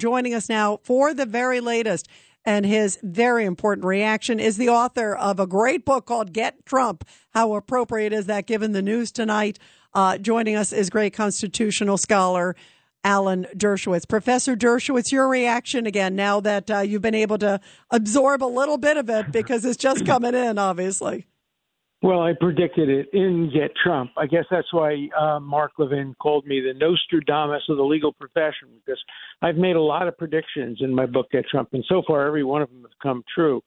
Joining us now for the very latest and his very important reaction is the author of a great book called Get Trump. How appropriate is that given the news tonight? Uh, joining us is great constitutional scholar Alan Dershowitz. Professor Dershowitz, your reaction again now that uh, you've been able to absorb a little bit of it because it's just coming in, obviously. Well, I predicted it in Get Trump. I guess that's why uh, Mark Levin called me the Nostradamus of the legal profession because I've made a lot of predictions in my book Get Trump, and so far every one of them has come true.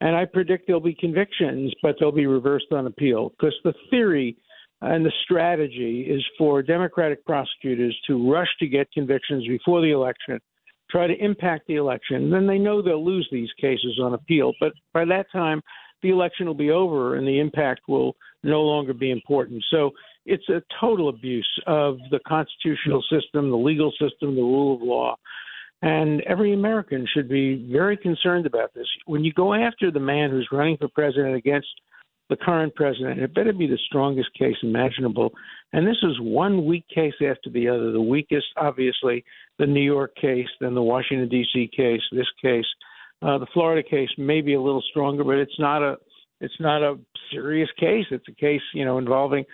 And I predict there'll be convictions, but they'll be reversed on appeal because the theory and the strategy is for Democratic prosecutors to rush to get convictions before the election, try to impact the election. Then they know they'll lose these cases on appeal, but by that time the election will be over and the impact will no longer be important. So it's a total abuse of the constitutional system, the legal system, the rule of law. And every American should be very concerned about this. When you go after the man who's running for president against the current president, it better be the strongest case imaginable. And this is one weak case after the other. The weakest, obviously, the New York case, then the Washington, D.C. case, this case. Uh, the Florida case may be a little stronger, but it's not a it's not a serious case. It's a case, you know, involving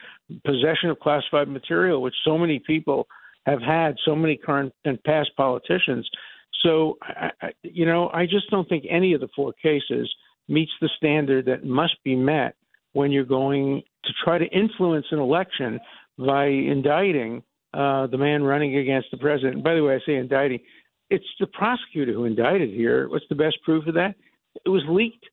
possession of classified material, which so many people have had, so many current and past politicians. So, I, you know, I just don't think any of the four cases meets the standard that must be met when you're going to try to influence an election by indicting uh, the man running against the president. By the way, I say indicting it's the prosecutor who indicted here. What's the best proof of that? It was leaked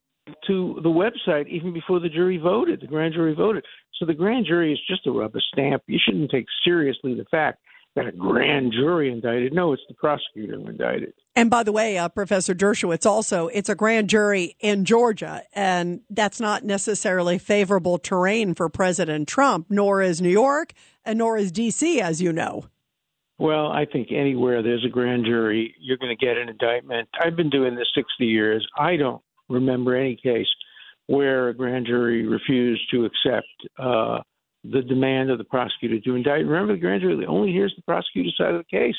to the website even before the jury voted, the grand jury voted. So the grand jury is just a rubber stamp. You shouldn't take seriously the fact that a grand jury indicted. No, it's the prosecutor who indicted. And by the way, uh, Professor Dershowitz, also, it's a grand jury in Georgia, and that's not necessarily favorable terrain for President Trump, nor is New York, and nor is D.C., as you know. Well, I think anywhere there's a grand jury, you're going to get an indictment. I've been doing this 60 years. I don't remember any case where a grand jury refused to accept uh, the demand of the prosecutor to indict. Remember, the grand jury only hears the prosecutor's side of the case.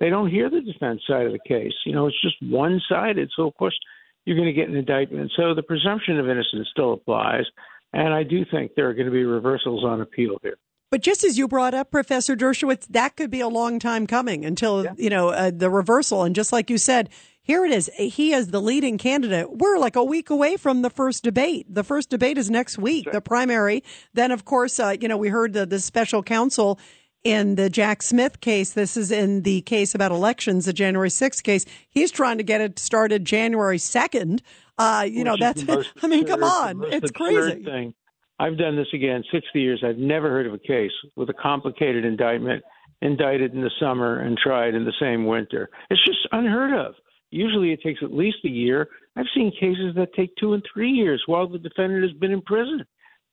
They don't hear the defense side of the case. You know, it's just one sided. So, of course, you're going to get an indictment. So the presumption of innocence still applies. And I do think there are going to be reversals on appeal here. But just as you brought up, Professor Dershowitz, that could be a long time coming until, yeah. you know, uh, the reversal. And just like you said, here it is. He is the leading candidate. We're like a week away from the first debate. The first debate is next week, sure. the primary. Then, of course, uh, you know, we heard the, the special counsel in the Jack Smith case. This is in the case about elections, the January 6th case. He's trying to get it started January 2nd. Uh, you Which know, that's, I mean, come on. It's crazy. Thing. I've done this again 60 years. I've never heard of a case with a complicated indictment indicted in the summer and tried in the same winter. It's just unheard of. Usually it takes at least a year. I've seen cases that take two and three years while the defendant has been in prison.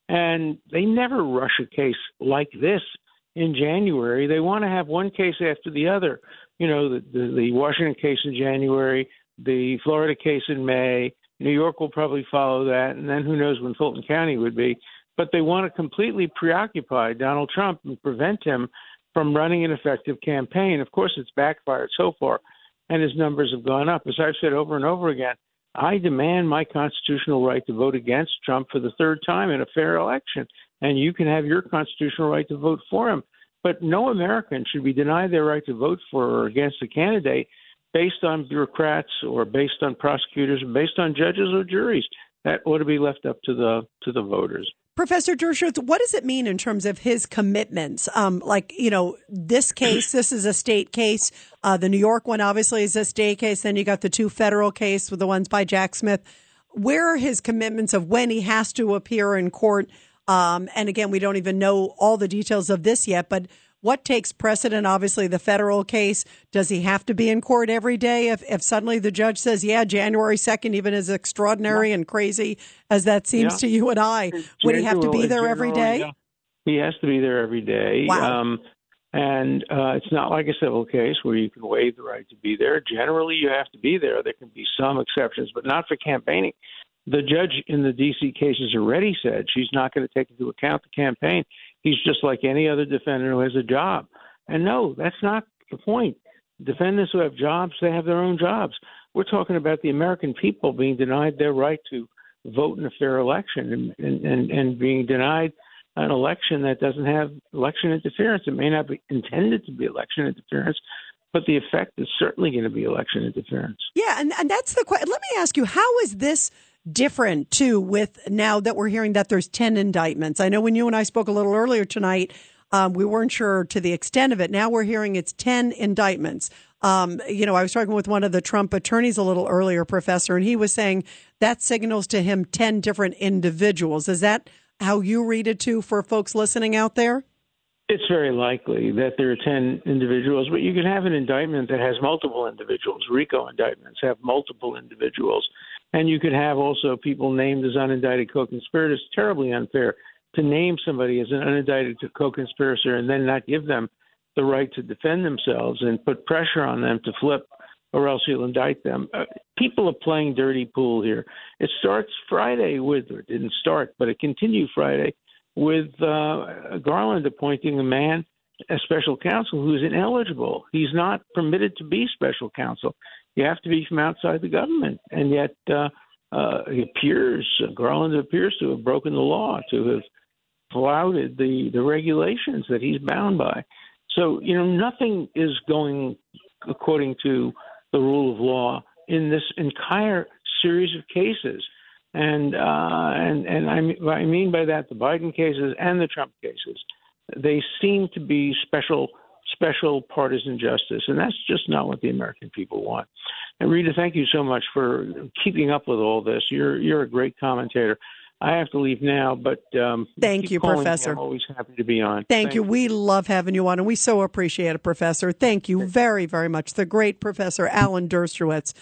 And they never rush a case like this in January. They want to have one case after the other. You know, the, the, the Washington case in January, the Florida case in May. New York will probably follow that. And then who knows when Fulton County would be but they want to completely preoccupy Donald Trump and prevent him from running an effective campaign. Of course, it's backfired so far, and his numbers have gone up. As I've said over and over again, I demand my constitutional right to vote against Trump for the third time in a fair election, and you can have your constitutional right to vote for him. But no American should be denied their right to vote for or against a candidate based on bureaucrats or based on prosecutors or based on judges or juries. That ought to be left up to the to the voters. Professor Dershowitz, what does it mean in terms of his commitments? Um, like, you know, this case, this is a state case. Uh, the New York one obviously is a state case. Then you got the two federal case with the ones by Jack Smith. Where are his commitments of when he has to appear in court? Um, and again, we don't even know all the details of this yet, but what takes precedent? Obviously, the federal case. Does he have to be in court every day? If, if suddenly the judge says, yeah, January 2nd, even as extraordinary yeah. and crazy as that seems yeah. to you and I, would he have to be there every day? Yeah. He has to be there every day. Wow. Um, and uh, it's not like a civil case where you can waive the right to be there. Generally, you have to be there. There can be some exceptions, but not for campaigning. The judge in the D.C. cases already said she's not going to take into account the campaign. He's just like any other defendant who has a job. And no, that's not the point. defendants who have jobs, they have their own jobs. We're talking about the American people being denied their right to vote in a fair election and, and, and being denied an election that doesn't have election interference. It may not be intended to be election interference, but the effect is certainly going to be election interference. Yeah, and, and that's the question. Let me ask you, how is this different too with now that we're hearing that there's 10 indictments? I know when you and I spoke a little earlier tonight, um, we weren't sure to the extent of it. Now we're hearing it's 10 indictments. Um, you know, I was talking with one of the Trump attorneys a little earlier, Professor, and he was saying that signals to him 10 different individuals. Is that how you read it too for folks listening out there? It's very likely that there are 10 individuals, but you can have an indictment that has multiple individuals. RICO indictments have multiple individuals. And you could have also people named as unindicted co conspirators. Terribly unfair to name somebody as an unindicted co conspirator and then not give them the right to defend themselves and put pressure on them to flip or else you'll indict them. Uh, people are playing dirty pool here. It starts Friday with, or it didn't start, but it continued Friday with uh, Garland appointing a man as special counsel who's ineligible. He's not permitted to be special counsel. You have to be from outside the government, and yet uh, uh, he appears Garland appears to have broken the law, to have flouted the the regulations that he's bound by. So you know nothing is going according to the rule of law in this entire series of cases. And uh, and and I, I mean by that the Biden cases and the Trump cases, they seem to be special special partisan justice, and that's just not what the American people want. And Rita, thank you so much for keeping up with all this. You're you're a great commentator. I have to leave now, but um, thank you, Professor. Me. I'm always happy to be on. Thank, thank you. you. We love having you on, and we so appreciate it, Professor. Thank you very, very much. The great Professor Alan Dershowitz